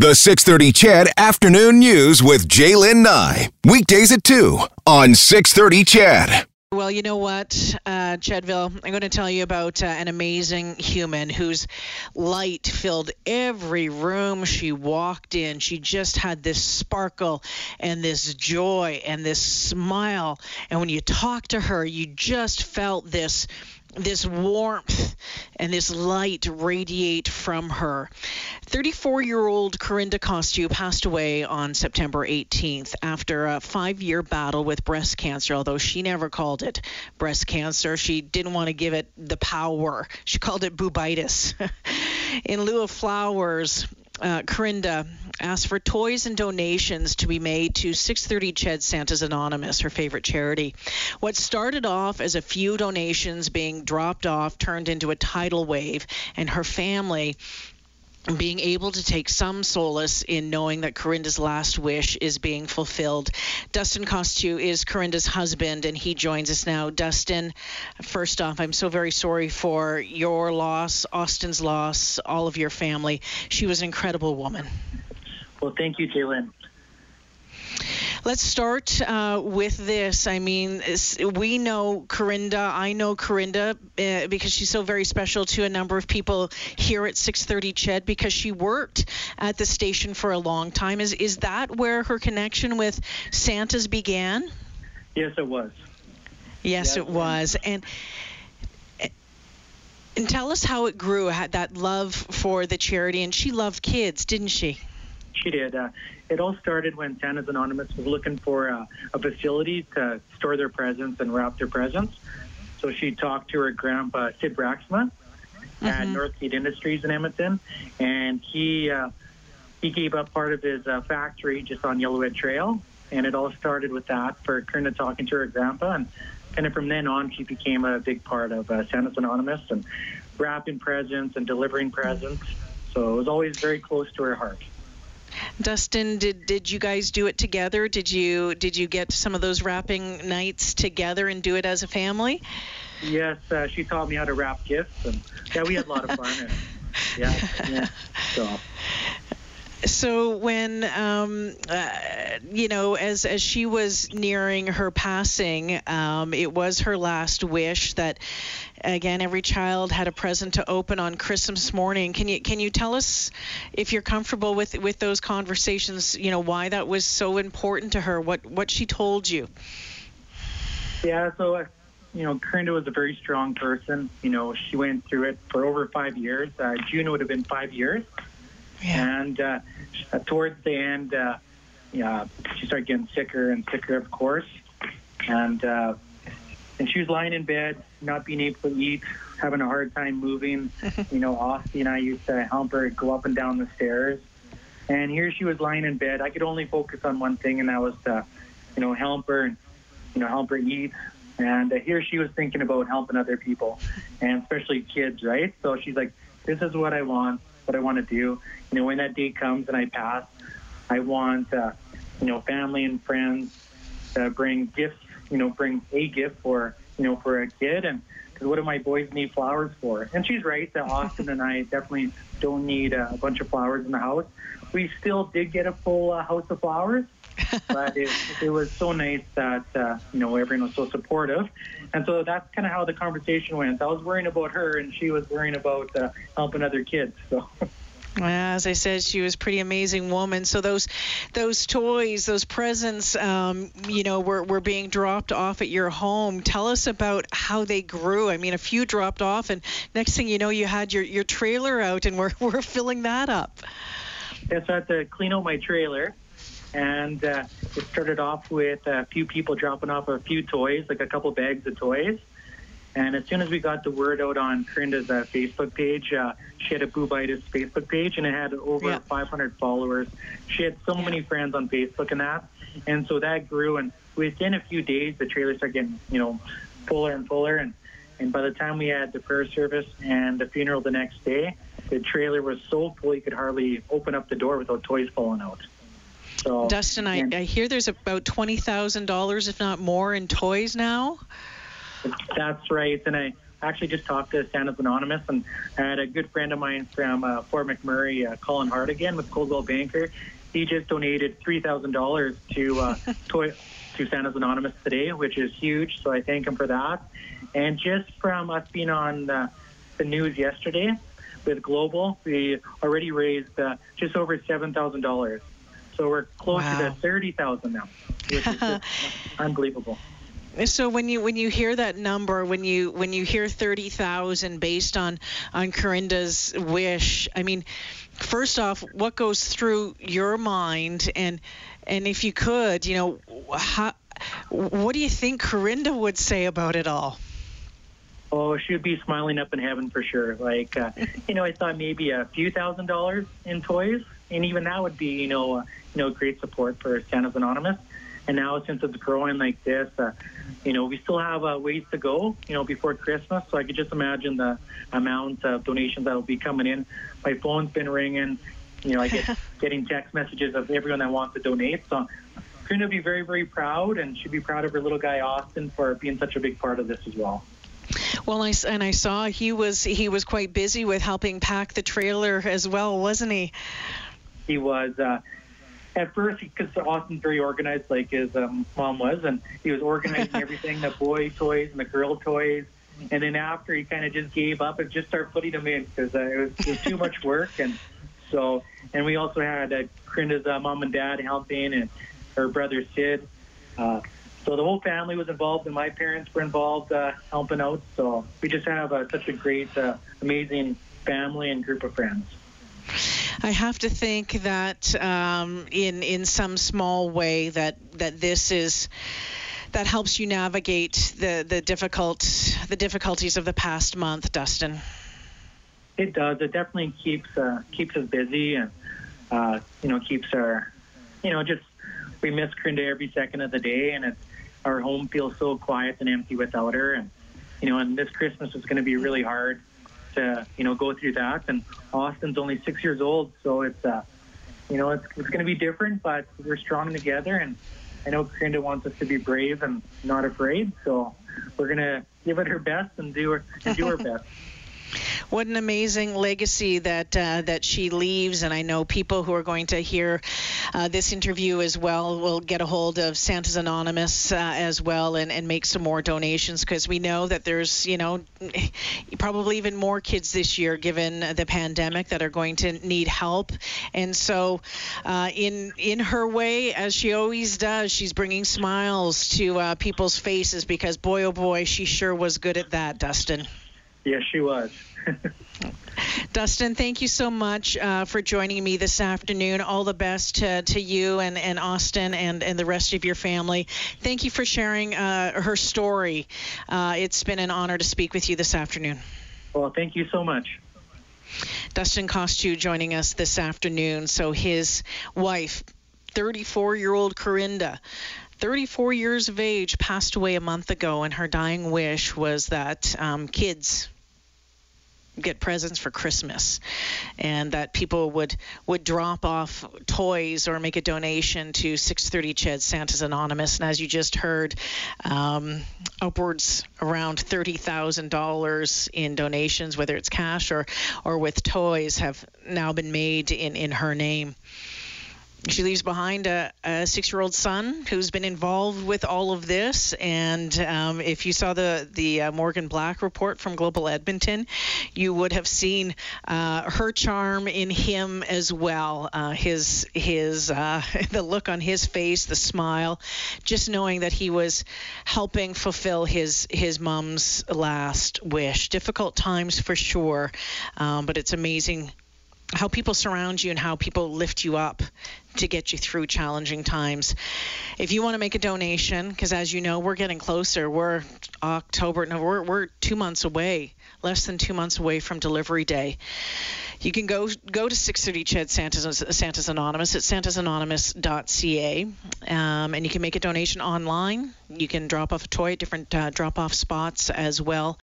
The 630 CHED Afternoon News with Jaylen Nye. Weekdays at 2 on 630 CHED. Well, you know what, uh, Chedville, I'm going to tell you about uh, an amazing human whose light filled every room she walked in. She just had this sparkle and this joy and this smile. And when you talked to her, you just felt this this warmth and this light radiate from her. 34 year old Corinda Costu passed away on September 18th after a five year battle with breast cancer, although she never called it breast cancer. She didn't want to give it the power. She called it boobitis. In lieu of flowers, uh, Corinda asked for toys and donations to be made to 630 Ched Santa's Anonymous, her favorite charity. What started off as a few donations being dropped off turned into a tidal wave, and her family being able to take some solace in knowing that Corinda's last wish is being fulfilled. Dustin Costu is Corinda's husband, and he joins us now. Dustin, first off, I'm so very sorry for your loss, Austin's loss, all of your family. She was an incredible woman. Well, thank you, Jaylen. Let's start uh, with this. I mean, we know Corinda. I know Corinda uh, because she's so very special to a number of people here at 630 Ched because she worked at the station for a long time. Is is that where her connection with Santa's began? Yes, it was. Yes, yes it was. And and tell us how it grew. Had that love for the charity, and she loved kids, didn't she? She did. Uh, it all started when Santa's Anonymous was looking for uh, a facility to store their presents and wrap their presents. So she talked to her grandpa, Sid Braxma, mm-hmm. at Northgate Industries in Edmonton, and he uh, he gave up part of his uh, factory just on Yellowhead Trail, and it all started with that for Corinda talking to her grandpa, and kind of from then on, she became a big part of uh, Santa's Anonymous and wrapping presents and delivering presents. So it was always very close to her heart. Dustin, did did you guys do it together? Did you did you get some of those wrapping nights together and do it as a family? Yes, uh, she taught me how to wrap gifts, and yeah, we had a lot of fun. And, yeah, yeah. So so when um, uh, you know as as she was nearing her passing um, it was her last wish that again every child had a present to open on christmas morning. Can you can you tell us if you're comfortable with with those conversations you know why that was so important to her? What what she told you? Yeah so uh, you know Corinda was a very strong person. You know she went through it for over five years. Uh, june would have been five years. Yeah. And uh, towards the end, uh, yeah, she started getting sicker and sicker, of course. And uh, and she was lying in bed, not being able to eat, having a hard time moving. you know, Austin and I used to help her go up and down the stairs. And here she was lying in bed. I could only focus on one thing, and that was to, you know, help her and, you know, help her eat. And uh, here she was thinking about helping other people, and especially kids, right? So she's like, "This is what I want what I want to do. You know, when that day comes and I pass, I want, uh, you know, family and friends to bring gifts, you know, bring a gift for, you know, for a kid. And because what do my boys need flowers for? And she's right that Austin and I definitely don't need a bunch of flowers in the house. We still did get a full uh, house of flowers. but it, it was so nice that uh, you know everyone was so supportive, and so that's kind of how the conversation went. I was worrying about her, and she was worrying about uh, helping other kids. So. As I said, she was a pretty amazing woman. So those those toys, those presents, um, you know, were, were being dropped off at your home. Tell us about how they grew. I mean, a few dropped off, and next thing you know, you had your, your trailer out, and we're, we're filling that up. Yes, I had to clean out my trailer and uh, it started off with a few people dropping off a few toys, like a couple bags of toys. And as soon as we got the word out on Corinda's uh, Facebook page, uh, she had a Boobitis Facebook page, and it had over yeah. 500 followers. She had so yeah. many friends on Facebook and that, and so that grew. And within a few days, the trailer started getting, you know, fuller and fuller. And and by the time we had the prayer service and the funeral the next day, the trailer was so full you could hardly open up the door without toys falling out. So, Dustin, I, I hear there's about twenty thousand dollars, if not more, in toys now. That's right, and I actually just talked to Santa's Anonymous, and I had a good friend of mine from uh, Fort McMurray, uh, Colin Hart again with Coldwell Banker. He just donated three thousand dollars to uh, toy to Santa's Anonymous today, which is huge. So I thank him for that. And just from us being on uh, the news yesterday with Global, we already raised uh, just over seven thousand dollars. So we're closer wow. to thirty thousand now, which is unbelievable. So when you when you hear that number, when you when you hear thirty thousand based on on Corinda's wish, I mean, first off, what goes through your mind, and and if you could, you know, how, what do you think Corinda would say about it all? Oh, she would be smiling up in heaven for sure. Like, uh, you know, I thought maybe a few thousand dollars in toys, and even that would be, you know, uh, you know, great support for Santa's Anonymous. And now, since it's growing like this, uh, you know, we still have uh, ways to go, you know, before Christmas. So I could just imagine the amount of donations that will be coming in. My phone's been ringing. You know, I get getting text messages of everyone that wants to donate. So going will be very, very proud, and she'd be proud of her little guy Austin for being such a big part of this as well. Well, I, and I saw he was he was quite busy with helping pack the trailer as well, wasn't he? He was. Uh, at first, because Austin's very organized, like his um, mom was, and he was organizing everything the boy toys and the girl toys. And then after, he kind of just gave up and just started putting them in because uh, it, was, it was too much work. And so, and we also had uh, Corinda's uh, mom and dad helping, and her brother Sid. Uh, so the whole family was involved, and my parents were involved uh, helping out. So we just have uh, such a great, uh, amazing family and group of friends. I have to think that um, in in some small way that that this is that helps you navigate the the difficult the difficulties of the past month, Dustin. It does. It definitely keeps uh, keeps us busy and uh, you know keeps our you know just we miss Corinda every second of the day, and it's our home feels so quiet and empty without her. And you know, and this Christmas is going to be really hard to you know go through that. And Austin's only six years old, so it's uh, you know it's it's going to be different, but we're strong together. And I know Corinda wants us to be brave and not afraid, so we're going to give it her best and do her do our best. What an amazing legacy that uh, that she leaves, and I know people who are going to hear uh, this interview as well will get a hold of Santa's Anonymous uh, as well and, and make some more donations. Because we know that there's you know probably even more kids this year given the pandemic that are going to need help, and so uh, in in her way as she always does, she's bringing smiles to uh, people's faces because boy oh boy she sure was good at that, Dustin. Yes, she was. Dustin, thank you so much uh, for joining me this afternoon. All the best to, to you and, and Austin and, and the rest of your family. Thank you for sharing uh, her story. Uh, it's been an honor to speak with you this afternoon. Well, thank you so much. Dustin Costu joining us this afternoon. So his wife, 34 year old Corinda, 34 years of age, passed away a month ago, and her dying wish was that um, kids get presents for Christmas, and that people would would drop off toys or make a donation to 630 CHED Santa's Anonymous. And as you just heard, um, upwards around $30,000 in donations, whether it's cash or or with toys, have now been made in in her name she leaves behind a, a six-year-old son who's been involved with all of this. And um, if you saw the the uh, Morgan Black report from Global Edmonton, you would have seen uh, her charm in him as well. Uh, his his uh, the look on his face, the smile, just knowing that he was helping fulfill his his mom's last wish. Difficult times for sure, um, but it's amazing how people surround you and how people lift you up to get you through challenging times. If you want to make a donation, because as you know, we're getting closer. We're October, no, we're, we're two months away, less than two months away from delivery day. You can go go to 630 CHED Santa's, Santa's Anonymous at santasanonymous.ca, um, and you can make a donation online. You can drop off a toy at different uh, drop off spots as well.